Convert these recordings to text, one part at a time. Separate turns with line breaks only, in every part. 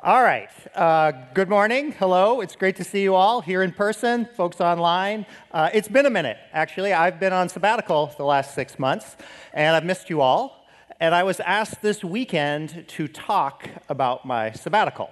All right. Uh, good morning. Hello. It's great to see you all here in person, folks online. Uh, it's been a minute, actually. I've been on sabbatical the last six months, and I've missed you all. And I was asked this weekend to talk about my sabbatical.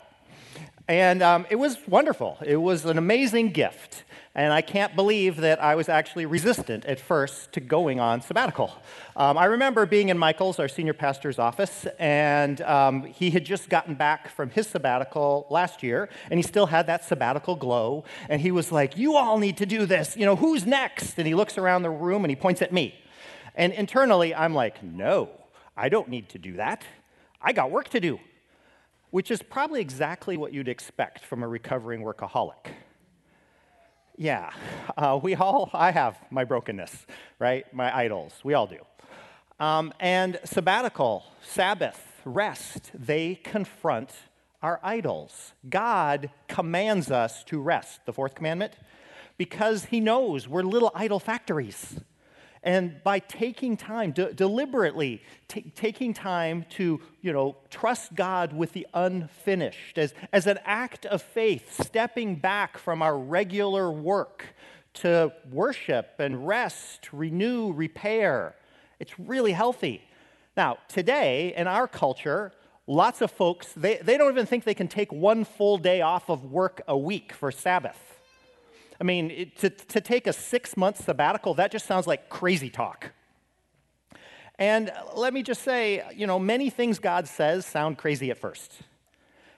And um, it was wonderful. It was an amazing gift. And I can't believe that I was actually resistant at first to going on sabbatical. Um, I remember being in Michael's, our senior pastor's office, and um, he had just gotten back from his sabbatical last year, and he still had that sabbatical glow. And he was like, You all need to do this. You know, who's next? And he looks around the room and he points at me. And internally, I'm like, No, I don't need to do that. I got work to do, which is probably exactly what you'd expect from a recovering workaholic. Yeah, uh, we all, I have my brokenness, right? My idols. We all do. Um, and sabbatical, Sabbath, rest, they confront our idols. God commands us to rest, the fourth commandment, because He knows we're little idol factories. And by taking time, de- deliberately t- taking time to, you know, trust God with the unfinished, as, as an act of faith, stepping back from our regular work to worship and rest, renew, repair, it's really healthy. Now, today in our culture, lots of folks, they, they don't even think they can take one full day off of work a week for Sabbath. I mean, it, to, to take a six month sabbatical, that just sounds like crazy talk. And let me just say, you know, many things God says sound crazy at first.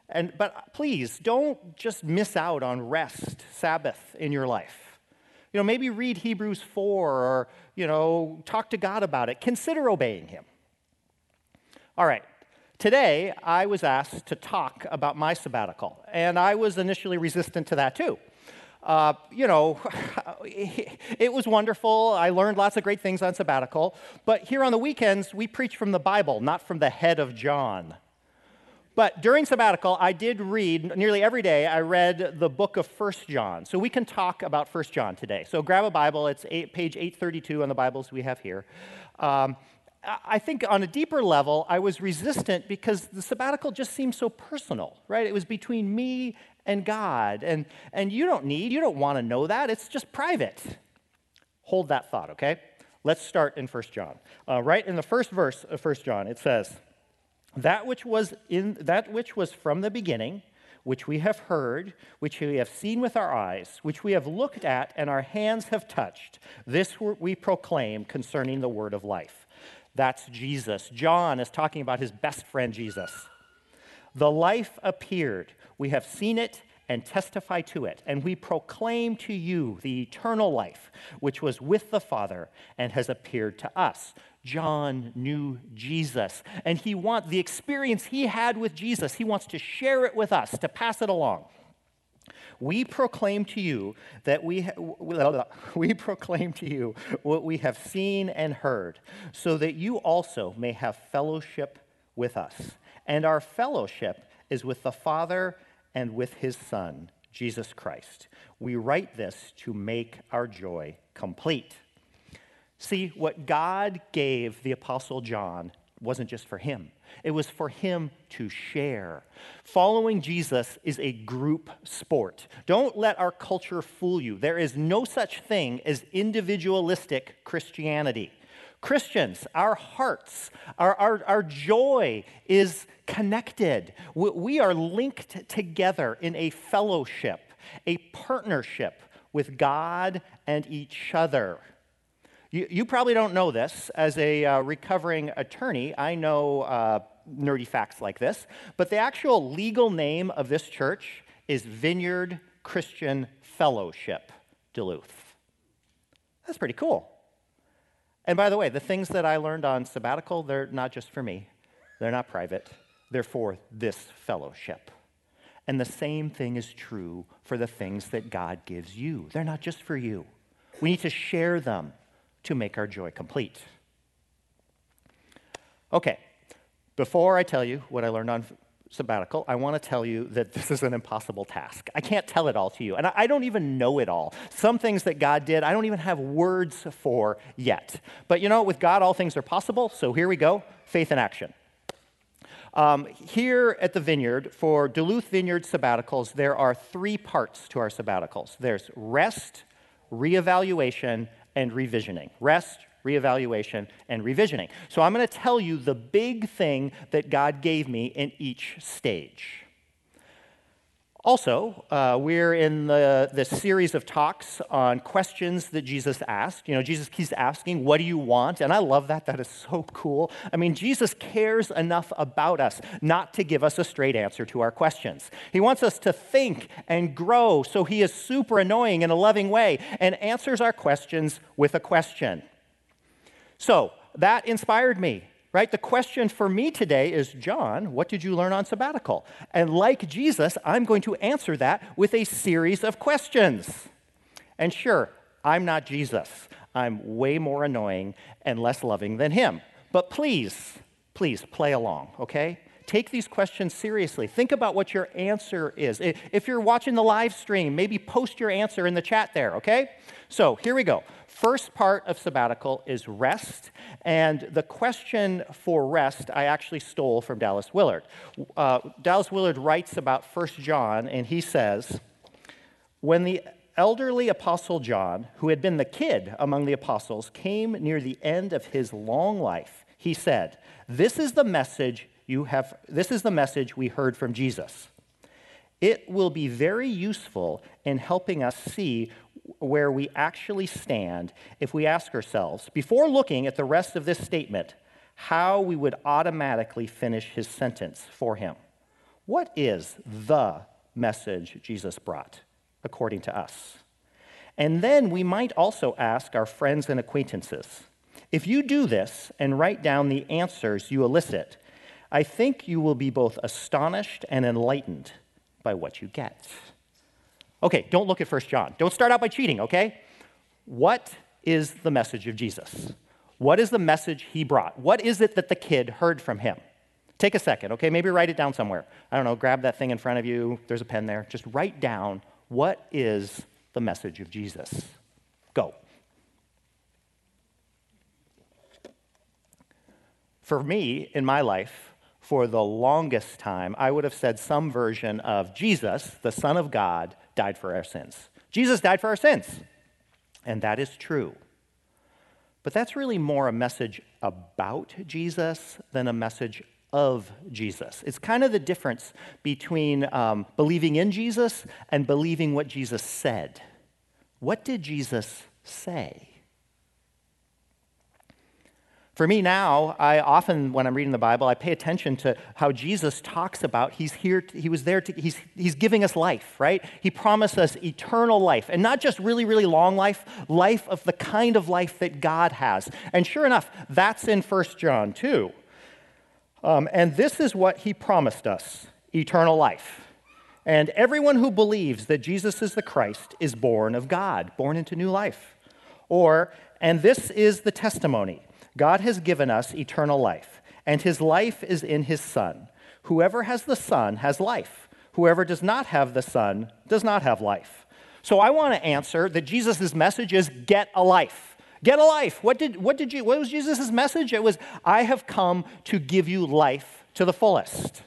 And, but please, don't just miss out on rest, Sabbath in your life. You know, maybe read Hebrews 4 or, you know, talk to God about it. Consider obeying Him. All right, today I was asked to talk about my sabbatical, and I was initially resistant to that too. Uh, you know, it was wonderful. I learned lots of great things on sabbatical. But here on the weekends, we preach from the Bible, not from the head of John. But during sabbatical, I did read nearly every day. I read the book of First John. So we can talk about First John today. So grab a Bible. It's eight, page 832 on the Bibles we have here. Um, I think on a deeper level, I was resistant because the sabbatical just seemed so personal, right? It was between me and God. And, and you don't need, you don't want to know that. It's just private. Hold that thought, okay? Let's start in 1 John. Uh, right in the first verse of 1 John, it says, that which was in that which was from the beginning, which we have heard, which we have seen with our eyes, which we have looked at and our hands have touched, this we proclaim concerning the word of life. That's Jesus. John is talking about his best friend Jesus. The life appeared. We have seen it and testify to it. And we proclaim to you the eternal life, which was with the Father and has appeared to us. John knew Jesus, and he wants the experience he had with Jesus, he wants to share it with us, to pass it along. We proclaim to you that we, ha- we proclaim to you what we have seen and heard, so that you also may have fellowship with us. And our fellowship is with the Father and with his Son, Jesus Christ. We write this to make our joy complete. See, what God gave the Apostle John wasn't just for him, it was for him to share. Following Jesus is a group sport. Don't let our culture fool you. There is no such thing as individualistic Christianity. Christians, our hearts, our, our, our joy is connected. We, we are linked together in a fellowship, a partnership with God and each other. You, you probably don't know this. As a uh, recovering attorney, I know uh, nerdy facts like this, but the actual legal name of this church is Vineyard Christian Fellowship, Duluth. That's pretty cool. And by the way, the things that I learned on sabbatical, they're not just for me, they're not private, they're for this fellowship. And the same thing is true for the things that God gives you. They're not just for you. We need to share them to make our joy complete. Okay, before I tell you what I learned on sabbatical, I want to tell you that this is an impossible task. I can't tell it all to you, and I don't even know it all. Some things that God did, I don't even have words for yet. But you know, with God, all things are possible, so here we go faith in action. Um, here at the Vineyard, for Duluth Vineyard sabbaticals, there are three parts to our sabbaticals there's rest, reevaluation, and revisioning. Rest, reevaluation, and revisioning. So I'm going to tell you the big thing that God gave me in each stage. Also, uh, we're in the, the series of talks on questions that Jesus asked. You know, Jesus keeps asking, What do you want? And I love that. That is so cool. I mean, Jesus cares enough about us not to give us a straight answer to our questions. He wants us to think and grow, so he is super annoying in a loving way and answers our questions with a question. So that inspired me right? The question for me today is John, what did you learn on sabbatical? And like Jesus, I'm going to answer that with a series of questions. And sure, I'm not Jesus. I'm way more annoying and less loving than him. But please, please play along, okay? Take these questions seriously. Think about what your answer is. If you're watching the live stream, maybe post your answer in the chat there, okay? So here we go first part of sabbatical is rest. And the question for rest, I actually stole from Dallas Willard. Uh, Dallas Willard writes about 1 John, and he says, When the elderly apostle John, who had been the kid among the apostles, came near the end of his long life, he said, This is the message you have, this is the message we heard from Jesus. It will be very useful in helping us see where we actually stand if we ask ourselves, before looking at the rest of this statement, how we would automatically finish his sentence for him. What is the message Jesus brought, according to us? And then we might also ask our friends and acquaintances. If you do this and write down the answers you elicit, I think you will be both astonished and enlightened by what you get. Okay, don't look at 1 John. Don't start out by cheating, okay? What is the message of Jesus? What is the message he brought? What is it that the kid heard from him? Take a second, okay? Maybe write it down somewhere. I don't know, grab that thing in front of you. There's a pen there. Just write down what is the message of Jesus. Go. For me, in my life, for the longest time, I would have said some version of Jesus, the Son of God, died for our sins. Jesus died for our sins. And that is true. But that's really more a message about Jesus than a message of Jesus. It's kind of the difference between um, believing in Jesus and believing what Jesus said. What did Jesus say? For me now, I often, when I'm reading the Bible, I pay attention to how Jesus talks about he's here, to, he was there to, he's, he's giving us life, right? He promised us eternal life, and not just really, really long life, life of the kind of life that God has. And sure enough, that's in 1 John 2. Um, and this is what he promised us eternal life. And everyone who believes that Jesus is the Christ is born of God, born into new life. Or, and this is the testimony God has given us eternal life, and his life is in his Son. Whoever has the Son has life. Whoever does not have the Son does not have life. So I want to answer that Jesus' message is get a life. Get a life. What did, what did you, what was Jesus' message? It was, I have come to give you life to the fullest.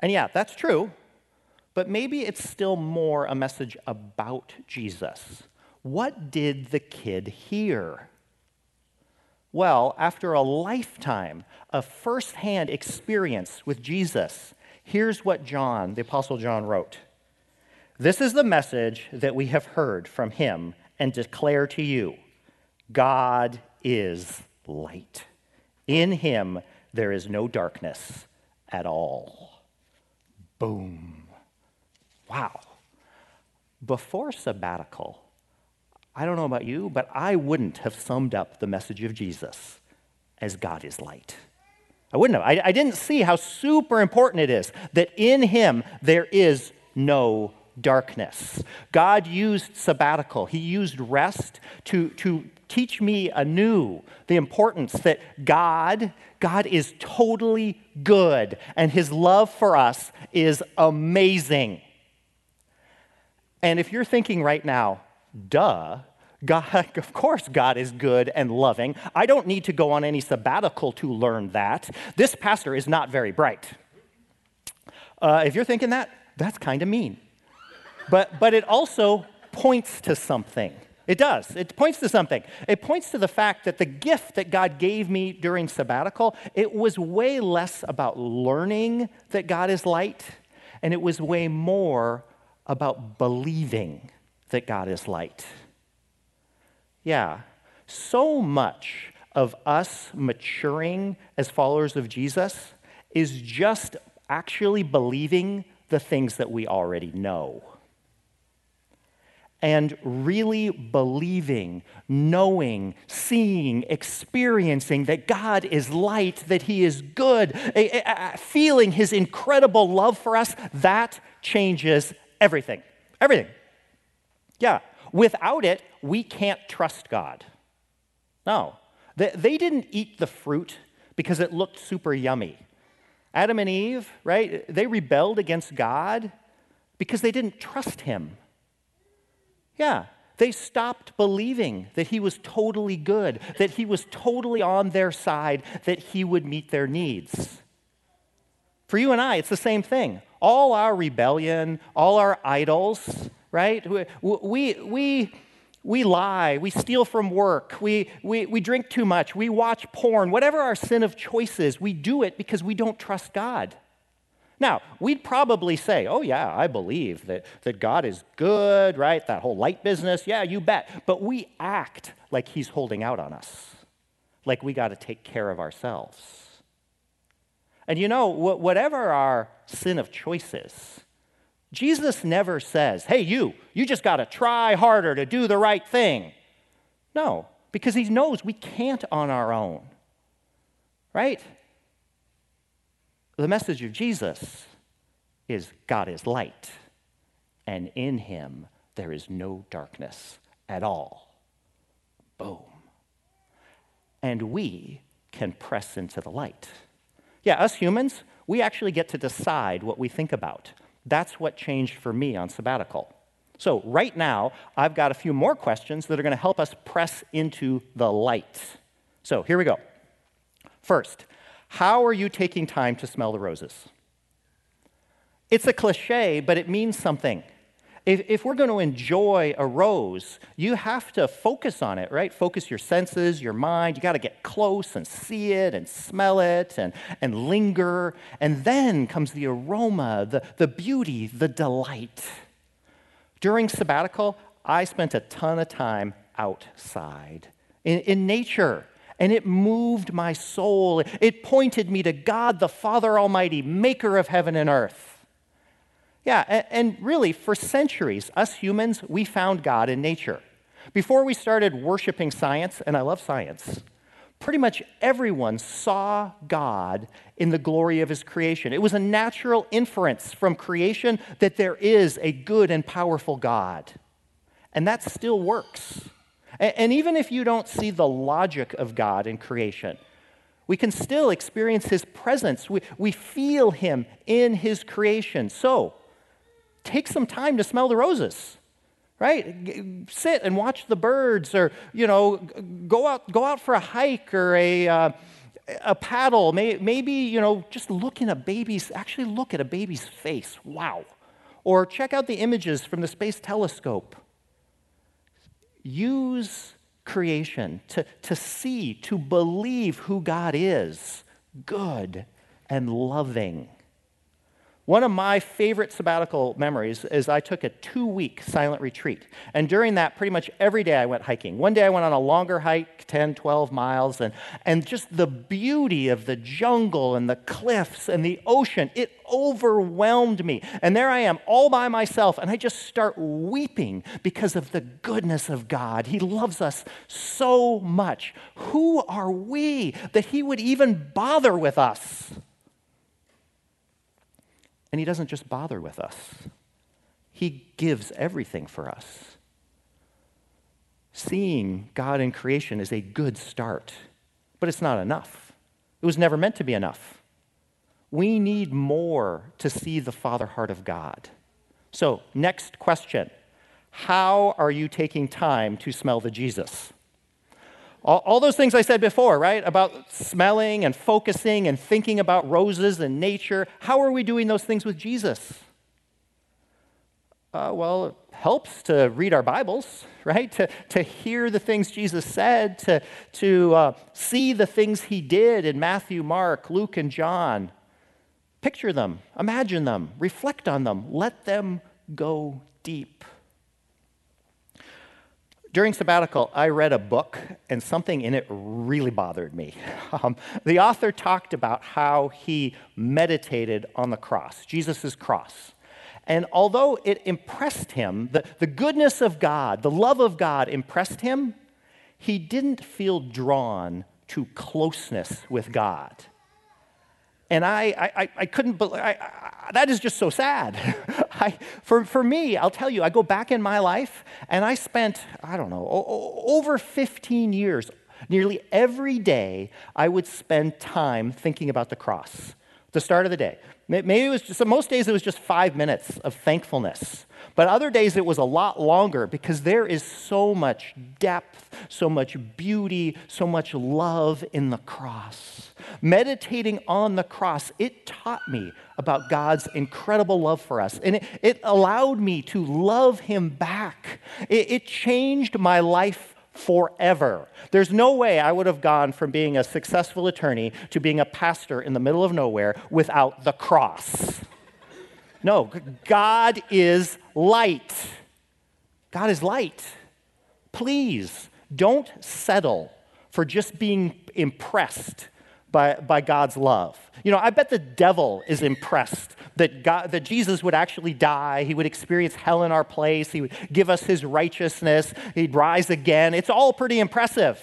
And yeah, that's true, but maybe it's still more a message about Jesus. What did the kid hear? Well, after a lifetime of firsthand experience with Jesus, here's what John, the Apostle John, wrote This is the message that we have heard from him and declare to you God is light. In him there is no darkness at all. Boom. Wow. Before sabbatical, I don't know about you, but I wouldn't have summed up the message of Jesus as God is light. I wouldn't have. I, I, didn't see how super important it is that in Him there is no darkness. God used sabbatical, He used rest to, to teach me anew the importance that God, God is totally good and His love for us is amazing. And if you're thinking right now, duh, God, of course, God is good and loving. I don't need to go on any sabbatical to learn that. This pastor is not very bright. Uh, if you're thinking that, that's kind of mean. But, but it also points to something. It does. It points to something. It points to the fact that the gift that God gave me during sabbatical, it was way less about learning that God is light, and it was way more about believing that God is light. Yeah, so much of us maturing as followers of Jesus is just actually believing the things that we already know and really believing, knowing, seeing, experiencing that God is light, that He is good, feeling His incredible love for us, that changes everything. Everything. Yeah. Without it, we can't trust God. No. They didn't eat the fruit because it looked super yummy. Adam and Eve, right? They rebelled against God because they didn't trust Him. Yeah, they stopped believing that he was totally good, that he was totally on their side, that he would meet their needs. For you and I, it's the same thing. All our rebellion, all our idols, right? We, we, we, lie, we steal from work, we, we, we drink too much, we watch porn, whatever our sin of choice is, we do it because we don't trust God. Now, we'd probably say, oh, yeah, I believe that, that God is good, right? That whole light business, yeah, you bet. But we act like He's holding out on us, like we got to take care of ourselves. And you know, whatever our sin of choice is, Jesus never says, hey, you, you just got to try harder to do the right thing. No, because He knows we can't on our own, right? The message of Jesus is God is light, and in him there is no darkness at all. Boom. And we can press into the light. Yeah, us humans, we actually get to decide what we think about. That's what changed for me on sabbatical. So, right now, I've got a few more questions that are going to help us press into the light. So, here we go. First, how are you taking time to smell the roses? It's a cliche, but it means something. If, if, we're going to enjoy a rose, you have to focus on it, right? Focus your senses, your mind. You got to get close and see it and smell it and, and linger. And then comes the aroma, the, the beauty, the delight. During sabbatical, I spent a ton of time outside in, in nature and it moved my soul. It pointed me to God, the Father Almighty, maker of heaven and earth. Yeah, and, really, for centuries, us humans, we found God in nature. Before we started worshiping science, and I love science, pretty much everyone saw God in the glory of his creation. It was a natural inference from creation that there is a good and powerful God. And that still works. And even if you don't see the logic of God in creation, we can still experience His presence. We, we feel Him in His creation. So, take some time to smell the roses, right? Sit and watch the birds, or, you know, go out, go out for a hike or a, uh, a paddle. Maybe, you know, just look in a baby's, actually look at a baby's face. Wow. Or check out the images from the Space Telescope use creation to, to see, to believe who God is good and loving. One of my favorite sabbatical memories is I took a two week silent retreat. And during that, pretty much every day I went hiking. One day I went on a longer hike, 10, 12 miles, and, and just the beauty of the jungle and the cliffs and the ocean, it overwhelmed me. And there I am all by myself, and I just start weeping because of the goodness of God. He loves us so much. Who are we that He would even bother with us? And He doesn't just bother with us, He gives everything for us. Seeing God in creation is a good start, but it's not enough. It was never meant to be enough. We need more to see the Father heart of God. So, next question How are you taking time to smell the Jesus? All, all, those things I said before, right? About smelling and focusing and thinking about roses and nature. How are we doing those things with Jesus? Uh, well, it helps to read our Bibles, right? To, to hear the things Jesus said, to, to uh, see the things he did in Matthew, Mark, Luke, and John. Picture them, imagine them, reflect on them, let them go deep. During sabbatical, I read a book, and something in it really bothered me. Um, the author talked about how he meditated on the cross, Jesus' cross. And although it impressed him, the, the goodness of God, the love of God impressed him, he didn't feel drawn to closeness with God. And I, I, I couldn't believe, that is just so sad. I, for, for me, I'll tell you, I go back in my life and I spent, I don't know, o- over 15 years, nearly every day, I would spend time thinking about the cross. The start of the day. Maybe it was just, most days it was just five minutes of thankfulness. But other days it was a lot longer because there is so much depth, so much beauty, so much love in the cross. Meditating on the cross, it taught me about God's incredible love for us. And it, it allowed me to love Him back. It, it changed my life forever. There's no way I would have gone from being a successful attorney to being a pastor in the middle of nowhere without the cross. No, God is light. God is light. Please don't settle for just being impressed by, by God's love. You know, I bet the devil is impressed that, God, that Jesus would actually die. He would experience hell in our place. He would give us his righteousness. He'd rise again. It's all pretty impressive.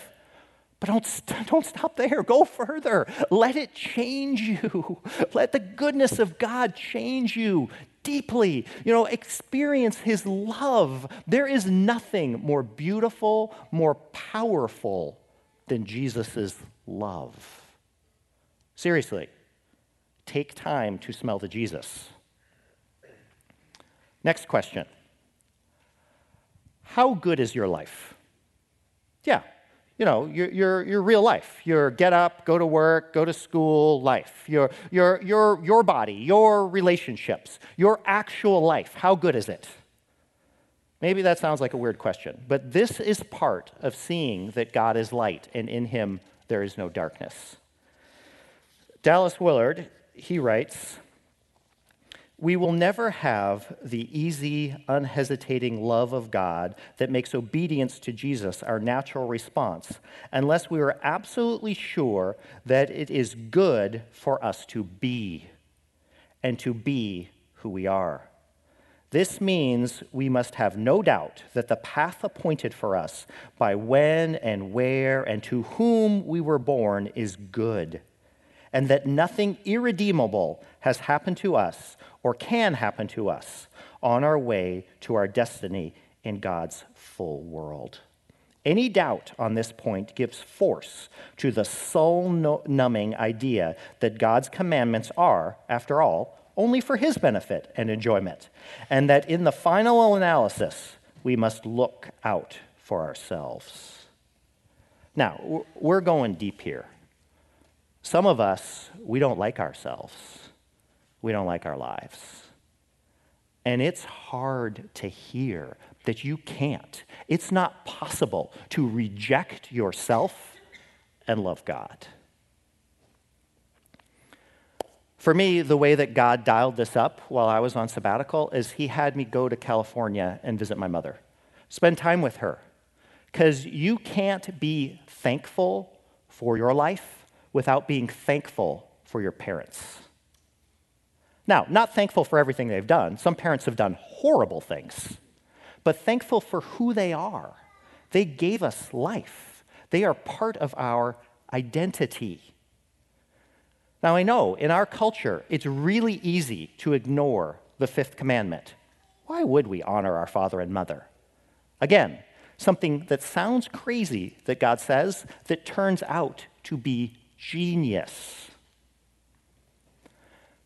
But don't, don't stop there. Go further. Let it change you. Let the goodness of God change you deeply. You know, experience His love. There is nothing more beautiful, more powerful than Jesus' love. Seriously, take time to smell the Jesus. Next question How good is your life? Yeah, you know, your, your, your real life, your get up, go to work, go to school life, your, your, your, your body, your relationships, your actual life. How good is it? Maybe that sounds like a weird question, but this is part of seeing that God is light and in him there is no darkness. Dallas Willard, he writes, we will never have the easy, unhesitating love of God that makes obedience to Jesus our natural response unless we are absolutely sure that it is good for us to be and to be who we are. This means we must have no doubt that the path appointed for us by when and where and to whom we were born is good and that nothing irredeemable has happened to us or can happen to us on our way to our destiny in God's full world. Any doubt on this point gives force to the soul numbing idea that God's commandments are, after all, only for His benefit and enjoyment, and that in the final analysis, we must look out for ourselves. Now, we're going deep here. Some of us, we don't like ourselves. We don't like our lives. And it's hard to hear that you can't. It's not possible to reject yourself and love God. For me, the way that God dialed this up while I was on sabbatical is He had me go to California and visit my mother, spend time with her. Because you can't be thankful for your life without being thankful for your parents. Now, not thankful for everything they've done. Some parents have done horrible things, but thankful for who they are. They gave us life, they are part of our identity. Now, I know in our culture, it's really easy to ignore the fifth commandment. Why would we honor our father and mother? Again, something that sounds crazy that God says that turns out to be genius.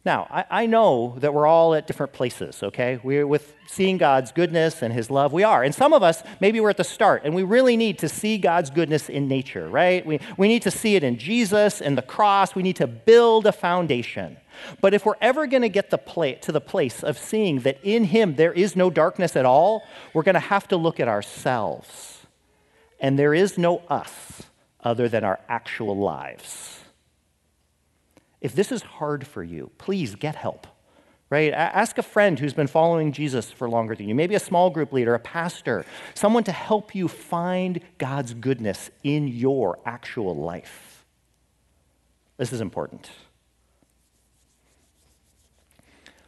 Now, I, I, know that we're all at different places, okay? We're with seeing God's goodness and His love. We are. And some of us, maybe we're at the start, and we really need to see God's goodness in nature, right? We, we need to see it in Jesus and the cross. We need to build a foundation. But if we're ever going to get the pla- to the place of seeing that in Him there is no darkness at all, we're going to have to look at ourselves. And there is no us other than our actual lives. If this is hard for you, please get help. Right? Ask a friend who's been following Jesus for longer than you, maybe a small group leader, a pastor, someone to help you find God's goodness in your actual life. This is important.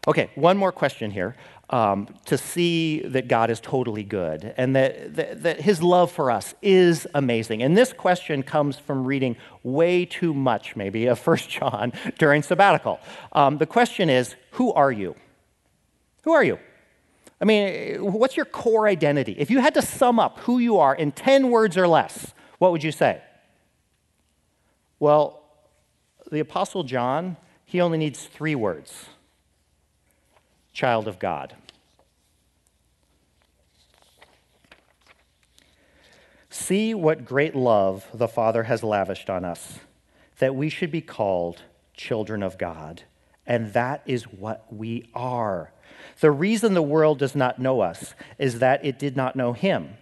Okay, one more question here um, to see that God is totally good and that, that, that, his love for us is amazing. And this question comes from reading way too much, maybe, of First John during sabbatical. Um, the question is Who are you? Who are you? I mean, what's your core identity? If you had to sum up who you are in 10 words or less, what would you say? Well, the Apostle John, he only needs three words child of God. See what great love the Father has lavished on us, that we should be called children of God. And that is what we are. The reason the world does not know us is that it did not know Him.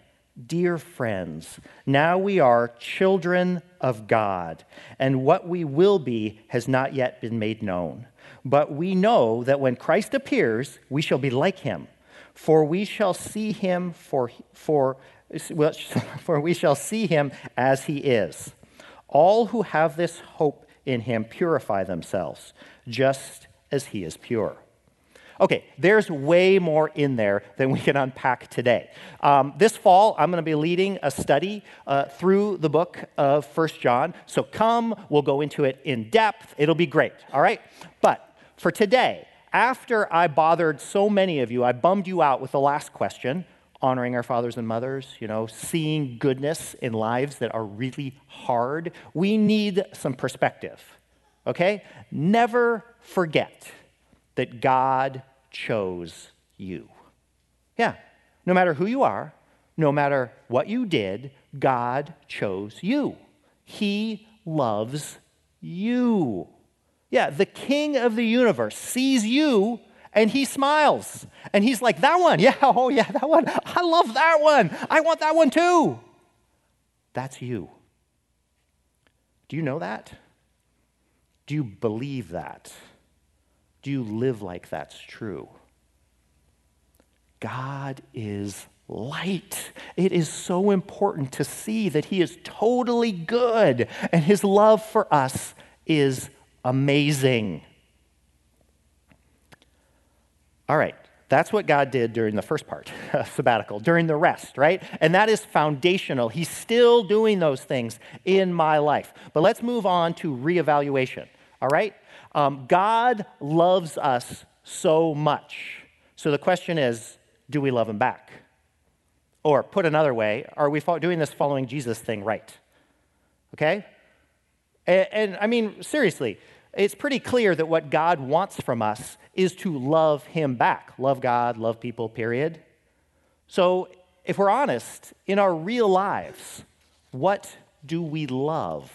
Dear friends, now we are children of God, and what we will be has not yet been made known. But we know that when Christ appears, we shall be like him, for we shall see him for, for, for we shall see him as he is. All who have this hope in him purify themselves, just as he is pure. Okay, there's way more in there than we can unpack today. Um, this fall, I'm going to be leading a study uh, through the book of First John. So come, we'll go into it in depth. It'll be great, all right? But for today, after I bothered so many of you, I bummed you out with the last question honoring our fathers and mothers, you know, seeing goodness in lives that are really hard. We need some perspective, okay? Never forget that God chose you. Yeah, no matter who you are, no matter what you did, God chose you. He loves you. Yeah, the king of the universe sees you and he smiles. And he's like, That one, yeah, oh yeah, that one. I love that one. I want that one too. That's you. Do you know that? Do you believe that? Do you live like that's true? God is light. It is so important to see that He is totally good and His love for us is amazing. All right, that's what God did during the first part, sabbatical, during the rest, right? And that is foundational. He's still doing those things in my life. But let's move on to reevaluation, all right? Um, God loves us so much. So the question is do we love him back? Or put another way, are we doing this following Jesus thing right? Okay? And, and I mean, seriously, it's pretty clear that what God wants from us is to love Him back. Love God, love people, period. So, if we're honest, in our real lives, what do we love?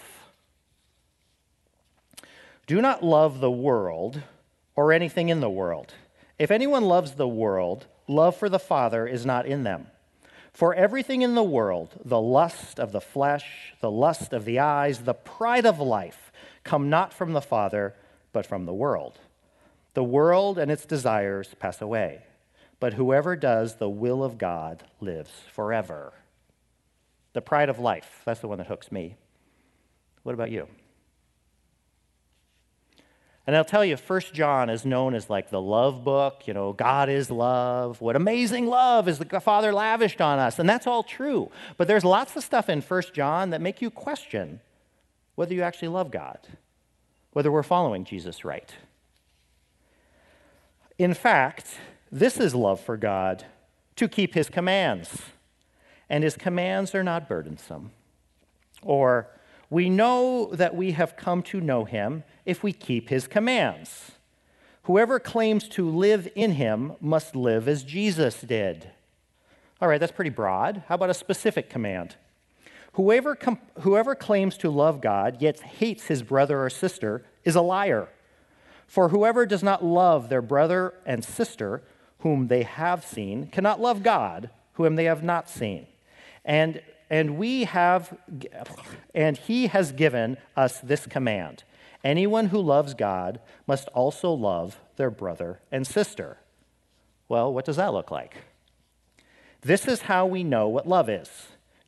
Do not love the world or anything in the world. If anyone loves the world, love for the Father is not in them. For everything in the world, the lust of the flesh, the lust of the eyes, the pride of life, come not from the Father, but from the world. The world and its desires pass away, but whoever does the will of God lives forever. The pride of life, that's the one that hooks me. What about you? And I'll tell you, First John is known as like the love book. You know, God is love. What amazing love is the Father lavished on us. And that's all true. But there's lots of stuff in First John that make you question whether you actually love God, whether we're following Jesus right. In fact, this is love for God to keep his commands, and his commands are not burdensome. Or, we know that we have come to know him if we keep his commands. Whoever claims to live in him must live as Jesus did. All right, that's pretty broad. How about a specific command? Whoever, com- whoever claims to love God yet hates his brother or sister is a liar. For whoever does not love their brother and sister whom they have seen cannot love God whom they have not seen. And, and we have, and he has given us this command anyone who loves God must also love their brother and sister. Well, what does that look like? This is how we know what love is.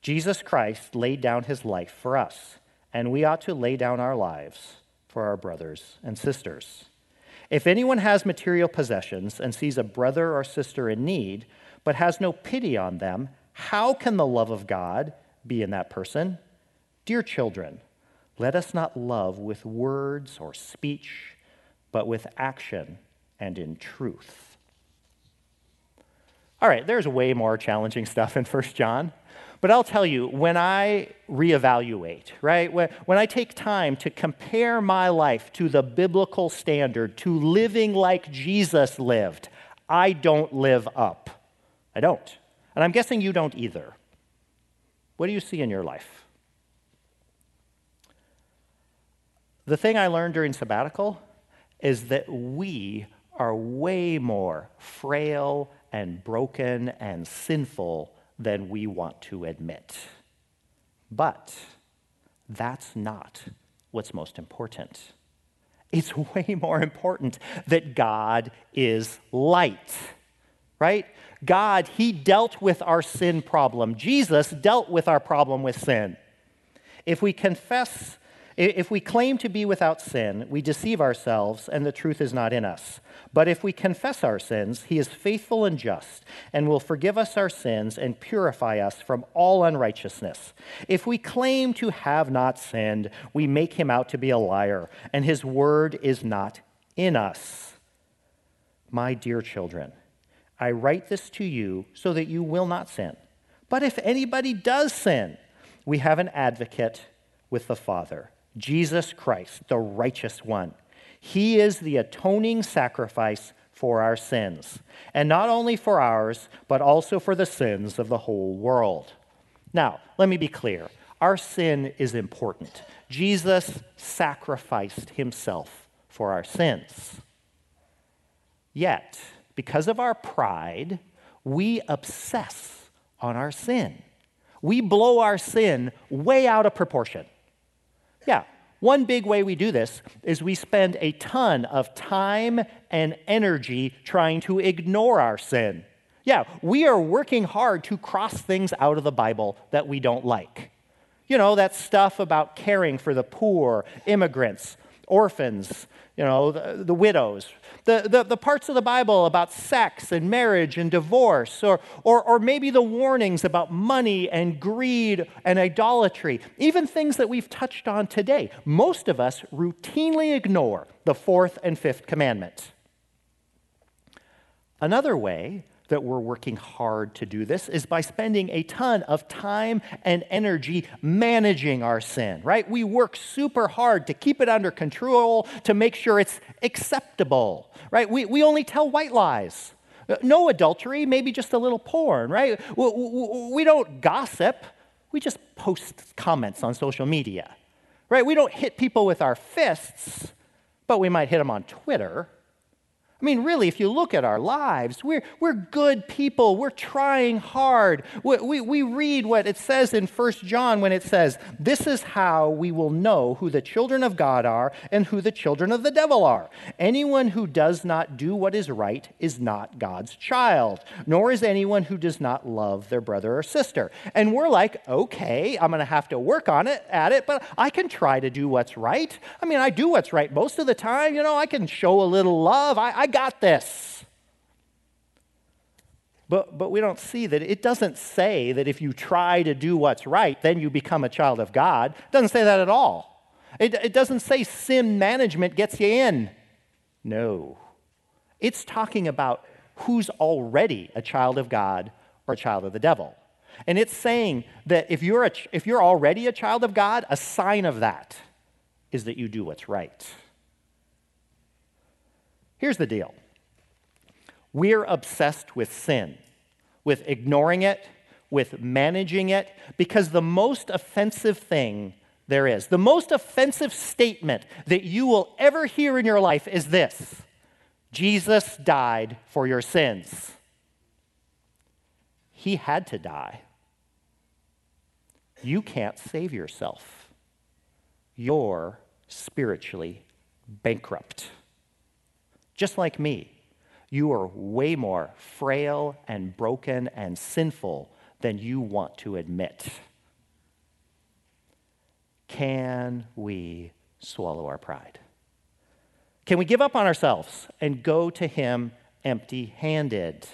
Jesus Christ laid down his life for us, and we ought to lay down our lives for our brothers and sisters. If anyone has material possessions and sees a brother or sister in need, but has no pity on them, how can the love of God be in that person? Dear children, let us not love with words or speech, but with action and in truth. All right, there's way more challenging stuff in 1 John. But I'll tell you, when I reevaluate, right, when, when I take time to compare my life to the biblical standard, to living like Jesus lived, I don't live up. I don't. And I'm guessing you don't either. What do you see in your life? The thing I learned during sabbatical is that we are way more frail and broken and sinful than we want to admit. But that's not what's most important. It's way more important that God is light, right? God, He dealt with our sin problem. Jesus dealt with our problem with sin. If we confess if we claim to be without sin, we deceive ourselves and the truth is not in us. But if we confess our sins, he is faithful and just and will forgive us our sins and purify us from all unrighteousness. If we claim to have not sinned, we make him out to be a liar and his word is not in us. My dear children, I write this to you so that you will not sin. But if anybody does sin, we have an advocate with the Father Jesus Christ, the righteous one. He is the atoning sacrifice for our sins, and not only for ours, but also for the sins of the whole world. Now, let me be clear our sin is important. Jesus sacrificed himself for our sins. Yet, because of our pride, we obsess on our sin. We blow our sin way out of proportion. Yeah, one big way we do this is we spend a ton of time and energy trying to ignore our sin. Yeah, we are working hard to cross things out of the Bible that we don't like. You know, that stuff about caring for the poor, immigrants, orphans, you know, the, the widows, the, the, the, parts of the Bible about sex and marriage and divorce, or, or, or maybe the warnings about money and greed and idolatry, even things that we've touched on today. Most of us routinely ignore the fourth and fifth commandments. Another way that we're working hard to do this is by spending a ton of time and energy managing our sin, right? We work super hard to keep it under control, to make sure it's acceptable, right? We, we only tell white lies. Uh, no adultery, maybe just a little porn, right? We, we, we don't gossip, we just post comments on social media, right? We don't hit people with our fists, but we might hit them on Twitter I mean, really, if you look at our lives, we're, we're good people. We're trying hard. We, we, we, read what it says in 1 John when it says, This is how we will know who the children of God are and who the children of the devil are. Anyone who does not do what is right is not God's child, nor is anyone who does not love their brother or sister. And we're like, okay, I'm going to have to work on it, at it, but I can try to do what's right. I mean, I do what's right most of the time. You know, I can show a little love. I, I got this. But, but we don't see that it doesn't say that if you try to do what's right, then you become a child of God. It doesn't say that at all. It, it doesn't say sin management gets you in. No. It's talking about who's already a child of God or a child of the devil. And it's saying that if you're, a, if you're already a child of God, a sign of that is that you do what's right. Here's the deal we're obsessed with sin, with ignoring it, with managing it, because the most offensive thing there is, the most offensive statement that you will ever hear in your life is this Jesus died for your sins. He had to die. You can't save yourself. You're spiritually bankrupt. Just like me, you are way more frail and broken and sinful than you want to admit. Can we swallow our pride? Can we give up on ourselves and go to Him empty handed?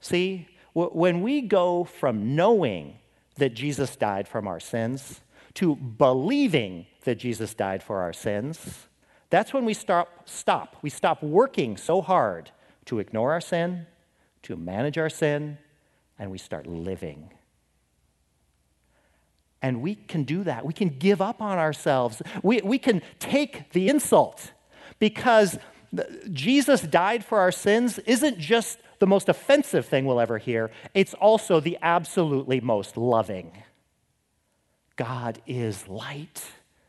See, when we go from knowing that Jesus died from our sins to believing that Jesus died for our sins, that's when we stop, stop. We stop working so hard to ignore our sin, to manage our sin, and we start living. And we can do that. We can give up on ourselves. We, we can take the insult because Jesus died for our sins isn't just the most offensive thing we'll ever hear, it's also the absolutely most loving. God is light.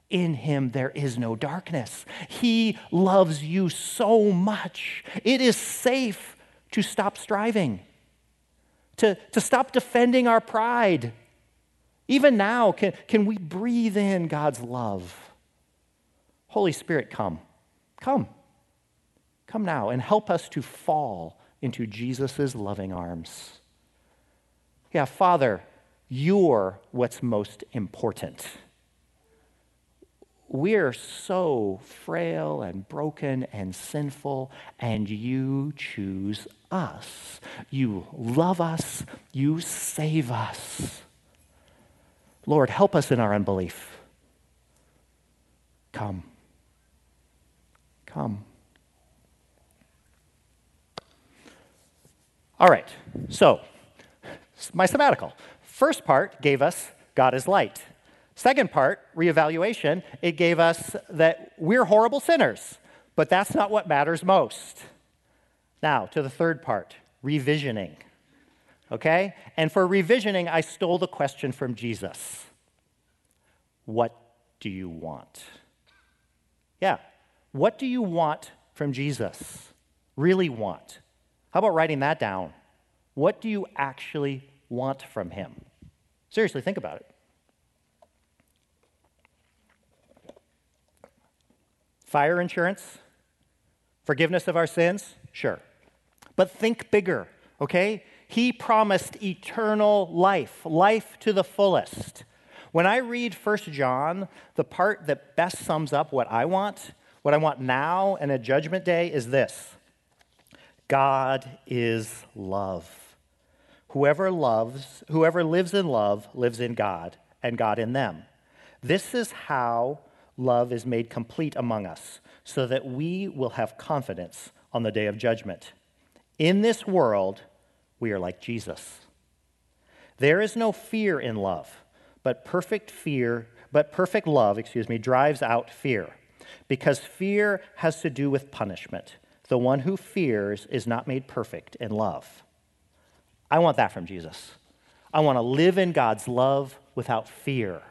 In him there is no darkness. He loves you so much. It is safe to stop striving, to, to stop defending our pride. Even now, can, can we breathe in God's love? Holy Spirit, come. Come. Come now and help us to fall into Jesus' loving arms. Yeah, Father, you're what's most important. We're so frail and broken and sinful, and you choose us. You love us, you save us. Lord, help us in our unbelief. Come. Come. All right, so my sabbatical. First part gave us God is light. Second part, reevaluation, it gave us that we're horrible sinners, but that's not what matters most. Now, to the third part, revisioning. Okay? And for revisioning, I stole the question from Jesus What do you want? Yeah. What do you want from Jesus? Really want? How about writing that down? What do you actually want from him? Seriously, think about it. Fire insurance? Forgiveness of our sins? Sure. But think bigger, okay? He promised eternal life, life to the fullest. When I read 1 John, the part that best sums up what I want, what I want now and a judgment day is this God is love. Whoever loves, whoever lives in love lives in God and God in them. This is how love is made complete among us, so that we will have confidence on the day of judgment. In this world, we are like Jesus. There is no fear in love, but perfect fear, but perfect love, excuse me, drives out fear, because fear has to do with punishment. The one who fears is not made perfect in love. I want that from Jesus. I want to live in God's love without fear.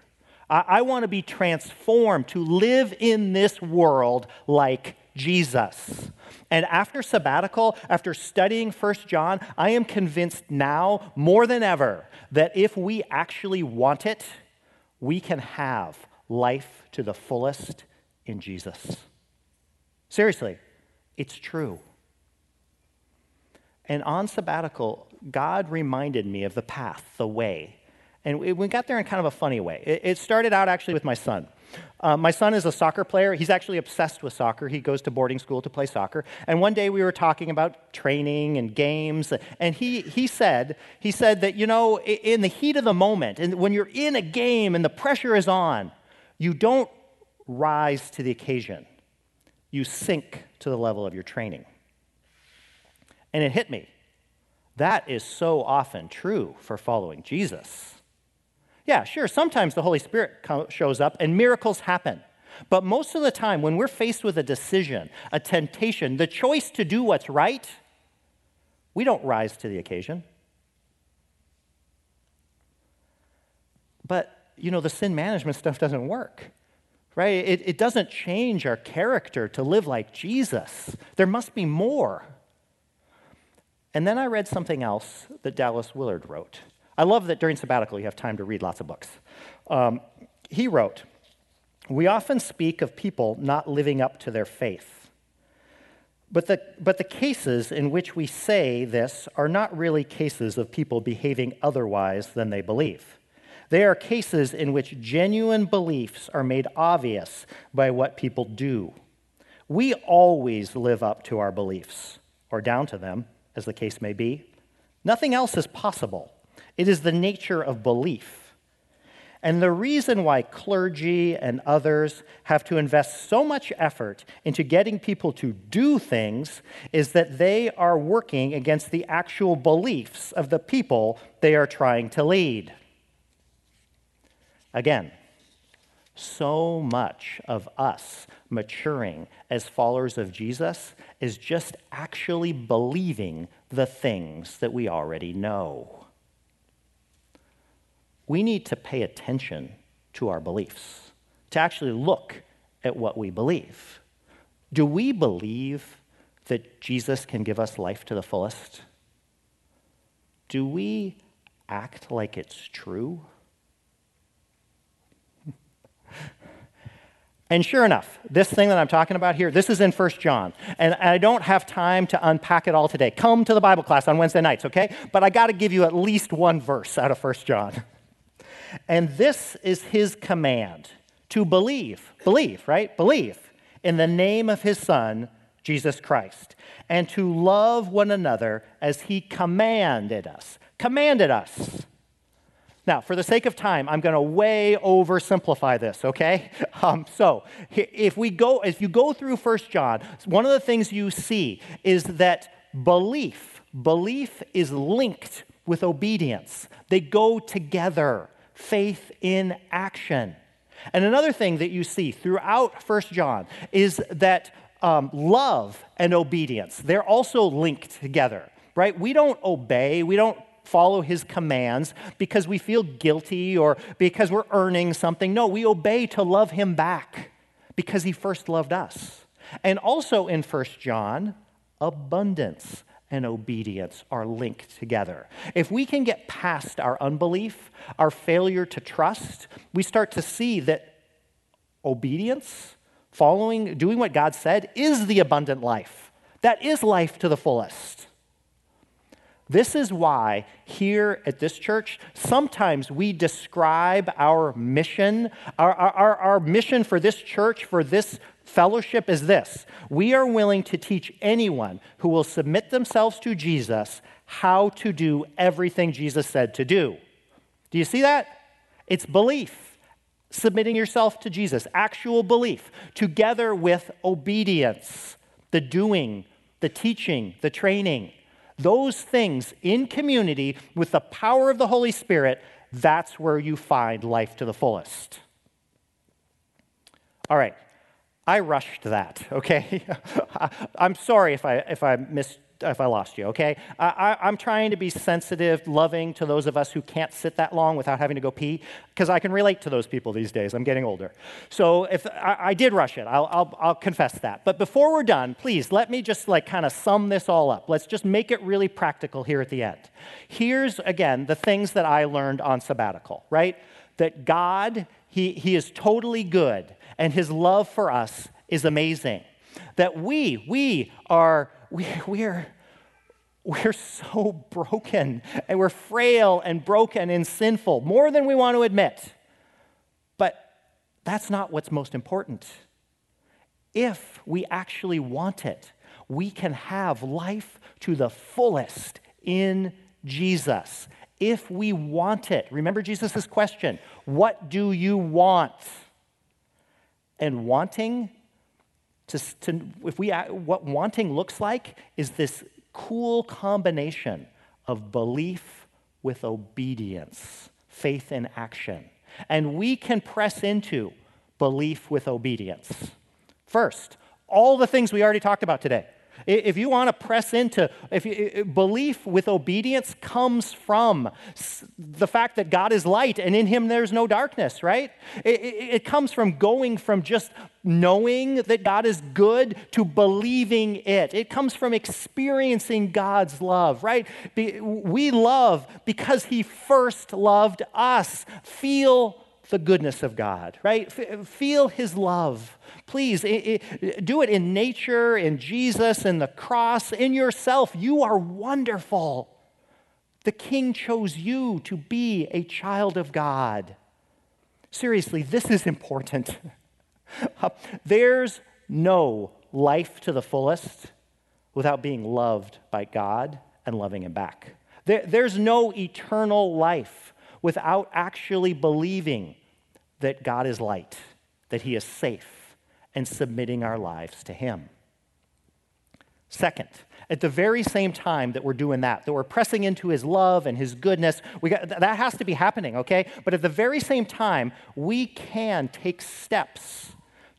I, I want to be transformed to live in this world like Jesus. And after sabbatical, after studying First John, I am convinced now more than ever that if we actually want it, we can have life to the fullest in Jesus. Seriously, it's true. And on sabbatical, God reminded me of the path, the way. And we got there in kind of a funny way. It started out actually with my son. Uh, my son is a soccer player. He's actually obsessed with soccer. He goes to boarding school to play soccer. And one day we were talking about training and games, and he, he said he said that you know in the heat of the moment, and when you're in a game and the pressure is on, you don't rise to the occasion. You sink to the level of your training. And it hit me. That is so often true for following Jesus. Yeah, sure, sometimes the Holy Spirit shows up and miracles happen. But most of the time, when we're faced with a decision, a temptation, the choice to do what's right, we don't rise to the occasion. But, you know, the sin management stuff doesn't work, right? It, it doesn't change our character to live like Jesus. There must be more. And then I read something else that Dallas Willard wrote. I love that during sabbatical you have time to read lots of books. Um, he wrote, We often speak of people not living up to their faith. But the, but the cases in which we say this are not really cases of people behaving otherwise than they believe. They are cases in which genuine beliefs are made obvious by what people do. We always live up to our beliefs, or down to them, as the case may be. Nothing else is possible. It is the nature of belief. And the reason why clergy and others have to invest so much effort into getting people to do things is that they are working against the actual beliefs of the people they are trying to lead. Again, so much of us maturing as followers of Jesus is just actually believing the things that we already know. We need to pay attention to our beliefs, to actually look at what we believe. Do we believe that Jesus can give us life to the fullest? Do we act like it's true? And sure enough, this thing that I'm talking about here, this is in 1 John. And I don't have time to unpack it all today. Come to the Bible class on Wednesday nights, okay? But I got to give you at least one verse out of 1 John. And this is his command to believe, believe, right? Believe in the name of his Son, Jesus Christ, and to love one another as he commanded us. Commanded us. Now, for the sake of time, I'm going to way oversimplify this, okay? Um, so, if we go, if you go through First John, one of the things you see is that belief, belief is linked with obedience. They go together. Faith in action. And another thing that you see throughout First John is that um, love and obedience, they're also linked together, right? We don't obey, we don't follow his commands because we feel guilty or because we're earning something. No, we obey to love him back because he first loved us. And also in 1 John, abundance and obedience are linked together. If we can get past our unbelief, our failure to trust, we start to see that obedience, following, doing what God said, is the abundant life. That is life to the fullest. This is why here at this church, sometimes we describe our mission, our, our, our mission for this church, for this fellowship is this we are willing to teach anyone who will submit themselves to Jesus how to do everything Jesus said to do. Do you see that? It's belief, submitting yourself to Jesus, actual belief, together with obedience, the doing, the teaching, the training. Those things in community with the power of the Holy Spirit, that's where you find life to the fullest. All right. I rushed that, okay? I'm sorry if I, if I missed if I lost you, okay? I, am trying to be sensitive, loving to those of us who can't sit that long without having to go pee, because I can relate to those people these days. I'm getting older. So if I, I did rush it, I'll, I'll, I'll confess that. But before we're done, please let me just like kind of sum this all up. Let's just make it really practical here at the end. Here's again the things that I learned on sabbatical, right? That God, he, he is totally good, and his love for us is amazing. That we, we are we, we're, we're so broken and we're frail and broken and sinful, more than we want to admit. But that's not what's most important. If we actually want it, we can have life to the fullest in Jesus. If we want it, remember Jesus' question what do you want? And wanting to, to, if we, what wanting looks like is this cool combination of belief with obedience, faith in action. And we can press into belief with obedience. First, all the things we already talked about today. If you want to press into, if you, belief with obedience comes from the fact that God is light and in him there's no darkness, right? It, it, it comes from going from just knowing that God is good to believing it. It comes from experiencing God's love, right? We love because he first loved us. Feel the goodness of God, right? Feel his love. Please do it in nature, in Jesus, in the cross, in yourself. You are wonderful. The king chose you to be a child of God. Seriously, this is important. There's no life to the fullest without being loved by God and loving Him back. there's no eternal life without actually believing that God is light, that He is safe, and submitting our lives to Him. Second, at the very same time that we're doing that, that we're pressing into his love and his goodness, we got, that has to be happening, okay? But at the very same time, we can take steps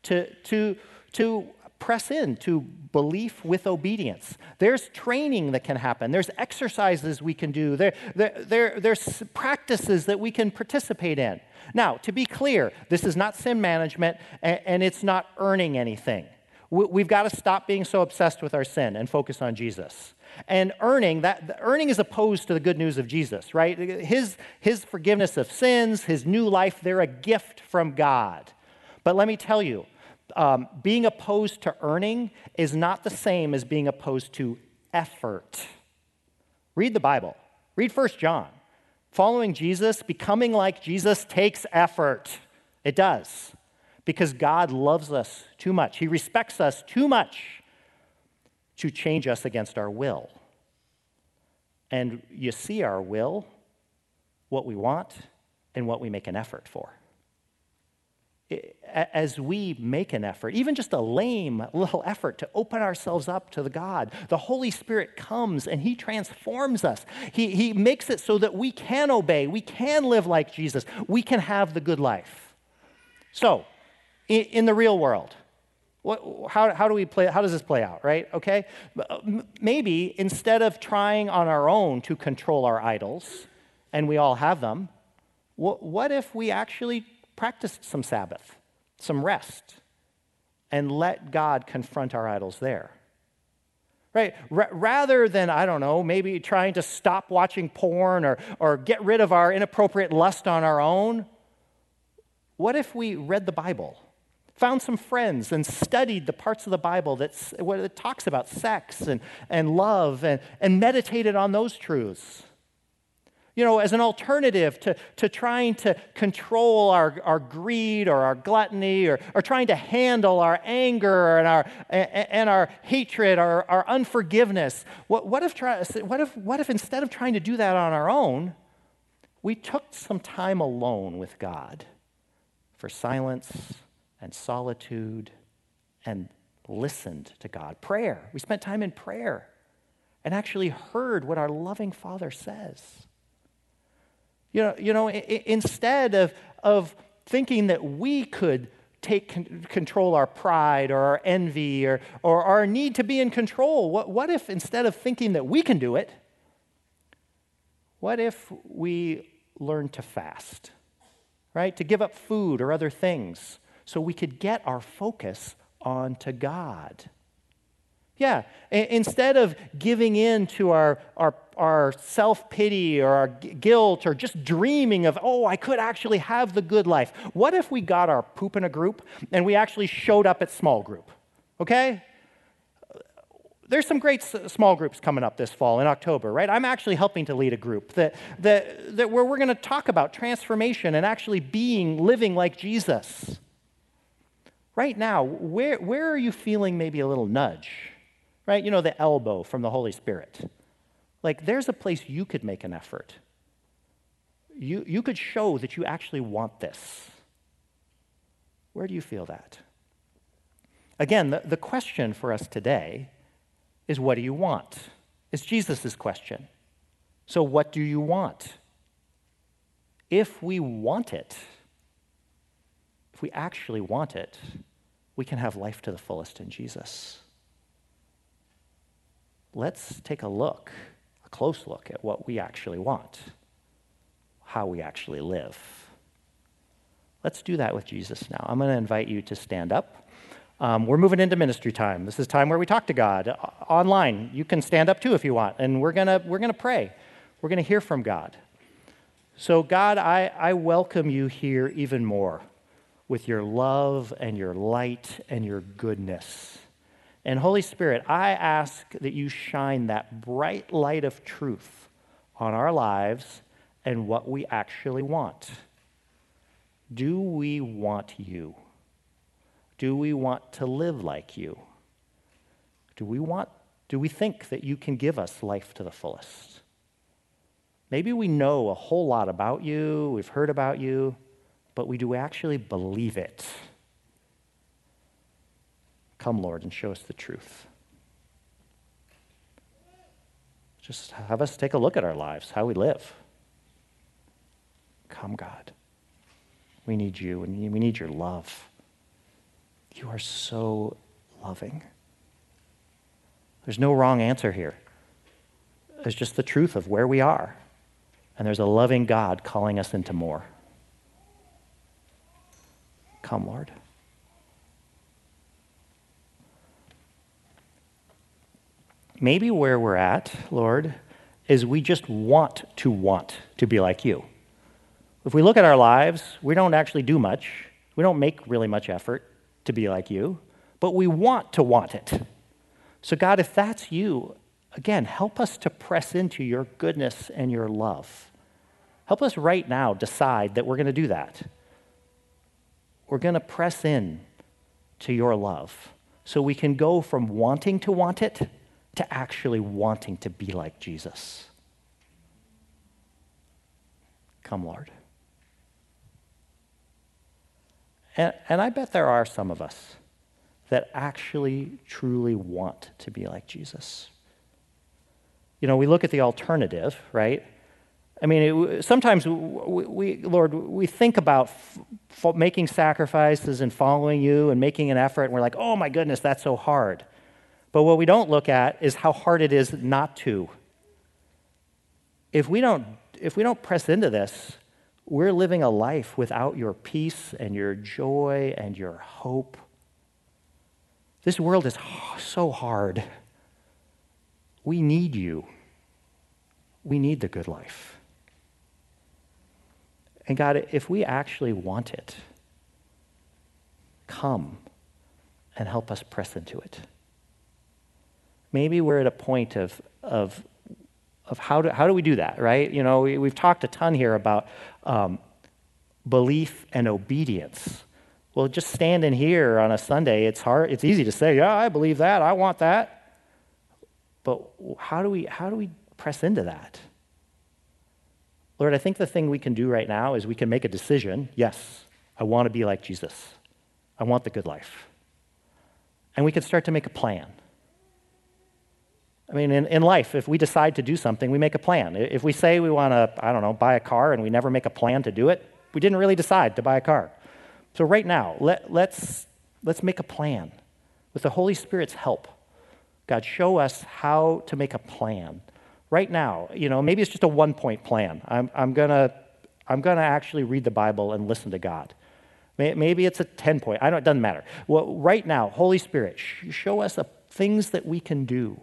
to, to, to press in to belief with obedience. There's training that can happen. There's exercises we can do. There, there, there, there's practices that we can participate in. Now, to be clear, this is not sin management and, and it's not earning anything. We, have got to stop being so obsessed with our sin and focus on Jesus. And earning, that earning is opposed to the good news of Jesus, right? His, his forgiveness of sins, his new life, they're a gift from God. But let me tell you, um, being opposed to earning is not the same as being opposed to effort. Read the Bible. Read 1 John. Following Jesus, becoming like Jesus takes effort. It does. Because God loves us too much. He respects us too much to change us against our will. And you see our will, what we want, and what we make an effort for as we make an effort, even just a lame little effort to open ourselves up to the God, the Holy Spirit comes and He transforms us. He, he makes it so that we can obey, we can live like Jesus, we can have the good life. So, in, in the real world, what, how, how do we play, how does this play out, right? Okay? Maybe instead of trying on our own to control our idols, and we all have them, what, what if we actually practice some Sabbath, some rest, and let God confront our idols there. Right? R- rather than, I don't know, maybe trying to stop watching porn or, or get rid of our inappropriate lust on our own, what if we read the Bible? Found some friends and studied the parts of the Bible that's, it talks about sex and, and love and, and meditated on those truths you know, as an alternative to, to trying to control our, our greed or our gluttony or, or trying to handle our anger and our, and our hatred or our unforgiveness. What, what, if try, what, if, what if instead of trying to do that on our own, we took some time alone with God for silence and solitude and listened to God? Prayer. We spent time in prayer and actually heard what our loving Father says. You know, you know instead of, of thinking that we could take con- control our pride or our envy or, or our need to be in control, what, what if instead of thinking that we can do it, what if we learn to fast, right? To give up food or other things so we could get our focus onto God. Yeah, instead of giving in to our, our, our self pity or our guilt or just dreaming of, oh, I could actually have the good life, what if we got our poop in a group and we actually showed up at small group? Okay? There's some great small groups coming up this fall in October, right? I'm actually helping to lead a group that, that, that where we're going to talk about transformation and actually being, living like Jesus. Right now, where, where are you feeling maybe a little nudge? right? You know, the elbow from the Holy Spirit. Like, there's a place you could make an effort. You, you could show that you actually want this. Where do you feel that? Again, the, the question for us today is what do you want? It's Jesus' question. So, what do you want? If we want it, if we actually want it, we can have life to the fullest in Jesus. Let's take a look, a close look at what we actually want, how we actually live. Let's do that with Jesus now. I'm going to invite you to stand up. Um, we're moving into ministry time. This is time where we talk to God uh, online. You can stand up too if you want, and we're gonna we're gonna pray. We're gonna hear from God. So God, I, I welcome you here even more with your love and your light and your goodness. And Holy Spirit, I ask that you shine that bright light of truth on our lives and what we actually want. Do we want you? Do we want to live like you? Do we want do we think that you can give us life to the fullest? Maybe we know a whole lot about you, we've heard about you, but we do actually believe it. Come, Lord, and show us the truth. Just have us take a look at our lives, how we live. Come, God. We need you, and we need your love. You are so loving. There's no wrong answer here. There's just the truth of where we are. And there's a loving God calling us into more. Come, Lord. Maybe where we're at, Lord, is we just want to want to be like you. If we look at our lives, we don't actually do much. We don't make really much effort to be like you, but we want to want it. So, God, if that's you, again, help us to press into your goodness and your love. Help us right now decide that we're going to do that. We're going to press in to your love so we can go from wanting to want it to actually wanting to be like Jesus. Come, Lord. And, and I bet there are some of us that actually, truly want to be like Jesus. You know, we look at the alternative, right? I mean, it, sometimes we, we, Lord, we think about f- making sacrifices and following you and making an effort, and we're like, oh my goodness, that's so hard. But what we don't look at is how hard it is not to. If we don't, if we don't press into this, we're living a life without your peace and your joy and your hope. This world is so hard. We need you. We need the good life. And God, if we actually want it, come and help us press into it. Maybe we're at a point of, of of how do, how do we do that, right? You know, we, have talked a ton here about um, belief and obedience. Well, just standing here on a Sunday, it's hard. It's easy to say, "Yeah, I believe that. I want that." But how do we how do we press into that? Lord, I think the thing we can do right now is we can make a decision. Yes, I want to be like Jesus. I want the good life. And we can start to make a plan. I mean, in, in life, if we decide to do something, we make a plan. If we say we want to, I don't know, buy a car and we never make a plan to do it, we didn't really decide to buy a car. So, right now, let, let's, let's make a plan. With the Holy Spirit's help, God, show us how to make a plan. Right now, you know, maybe it's just a one point plan. I'm, I'm going to I'm going to actually read the Bible and listen to God. Maybe it's a 10 point. I don't, it doesn't matter. Well, right now, Holy Spirit, show us the things that we can do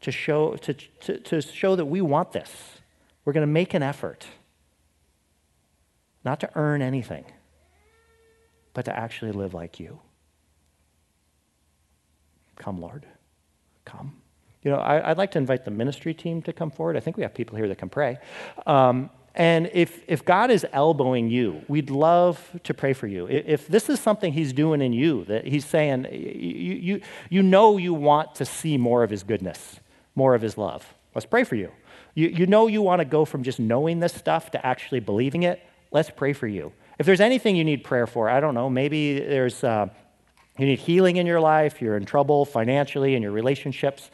to show, to, to, to show that we want this. We're going to make an effort, not to earn anything, but to actually live like you. Come, Lord. Come. You know, I, would like to invite the ministry team to come forward. I think we have people here that can pray. Um, and if, if God is elbowing you, we'd love to pray for you. If this is something He's doing in you, that He's saying, you, you, you know you want to see more of His goodness more of his love. Let's pray for you. You, you know you want to go from just knowing this stuff to actually believing it. Let's pray for you. If there's anything you need prayer for, I don't know, maybe there's uh, you need healing in your life, you're in trouble financially in your relationships.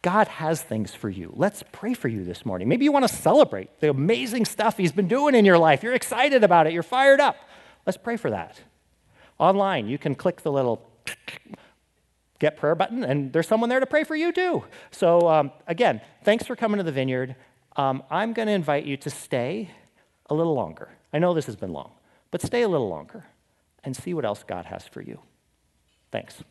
God has things for you. Let's pray for you this morning. Maybe you want to celebrate the amazing stuff He's been doing in your life. You're excited about it, you're fired up. Let's pray for that. online. You can click the little get prayer button, and there's someone there to pray for you too. So, um, again, thanks for coming to the vineyard. Um, I'm going to invite you to stay a little longer. I know this has been long, but stay a little longer and see what else God has for you. Thanks.